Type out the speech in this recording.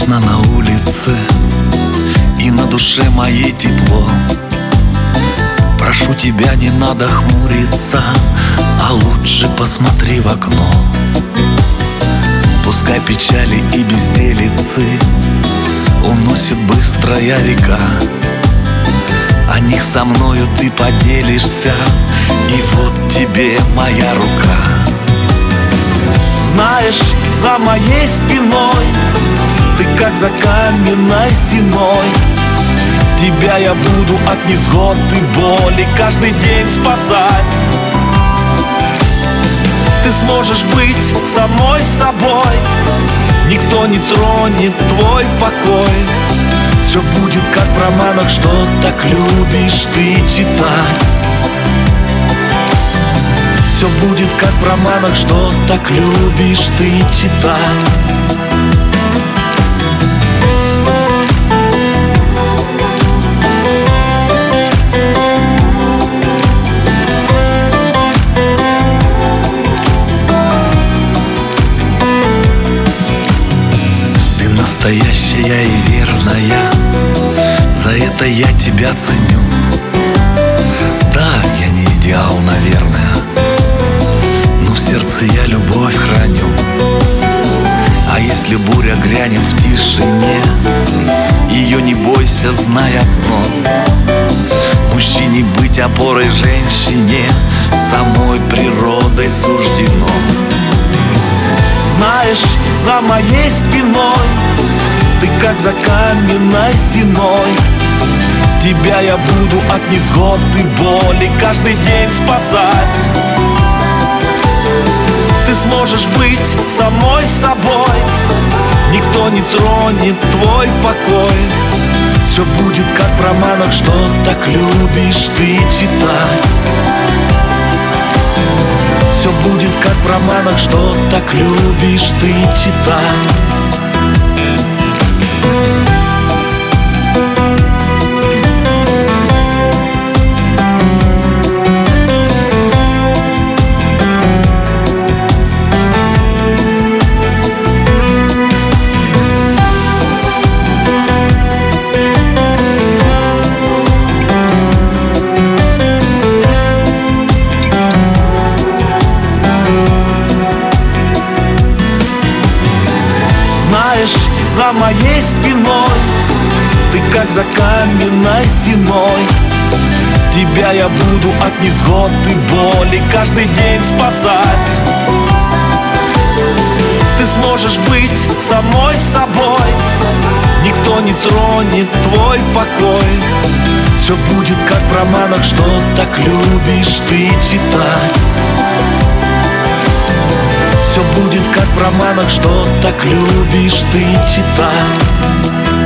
Солнечно на улице И на душе моей тепло. Прошу тебя, не надо хмуриться А лучше посмотри в окно. Пускай печали и безделицы Уносит быстрая река. О них со мною ты поделишься И вот тебе моя рука. Знаешь, за моей спиной как за каменной стеной. Тебя я буду от несгод боли Каждый день спасать. Ты сможешь быть самой собой. Никто не тронет твой покой. Все будет как в романах, что так любишь ты читать. Все будет как в романах, что так любишь ты читать настоящая и верная. За это я тебя ценю. Да, я не идеал, наверное Но в сердце я любовь храню. А если буря грянет в тишине Ее не бойся, знай одно. Мужчине быть опорой женщине Самой природой суждено. Знаешь, за моей спиной Ты как за каменной стеной. Тебя я буду от несгод и боли Каждый день спасать. Ты сможешь быть самой собой. Никто не тронет твой покой. Все будет как в романах, что так любишь ты читать. Все будет как в романах, что так любишь ты читать моей спиной Ты как за каменной стеной. Тебя я буду от несгод и боли Каждый день спасать. Ты сможешь быть самой собой. Никто не тронет твой покой. Все будет как в романах, что так любишь ты читать будет как в романах, что так любишь ты читать